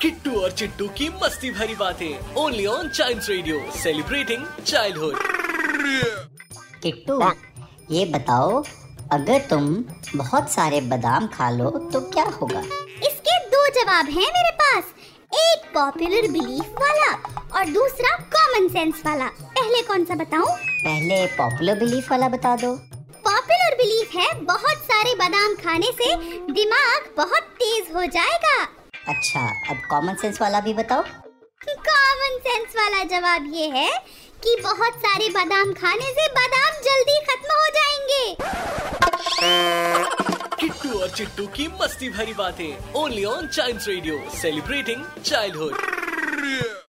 Kittu और चिट्टू की मस्ती भरी बातें। Only on Child Radio celebrating childhood Kittu ये बताओ अगर तुम बहुत सारे बादाम खा लो तो क्या होगा? इसके दो जवाब हैं मेरे पास। एक पॉपुलर बिलीफ वाला और दूसरा कॉमन सेंस वाला। पहले कौन सा बताऊँ? पहले पॉपुलर बिलीफ वाला बता दो। पॉपुलर बिलीफ है बहुत सारे बादाम खाने से दिमाग बहुत तेज हो जाएगा। अच्छा अब कॉमन सेंस वाला भी बताओ। कॉमन सेंस वाला जवाब ये है कि बहुत सारे बादाम खाने से बादाम जल्दी खत्म हो जाएँगे। किट्टू और चिट्टू की मस्ती भरी बातें only on Child Radio celebrating childhood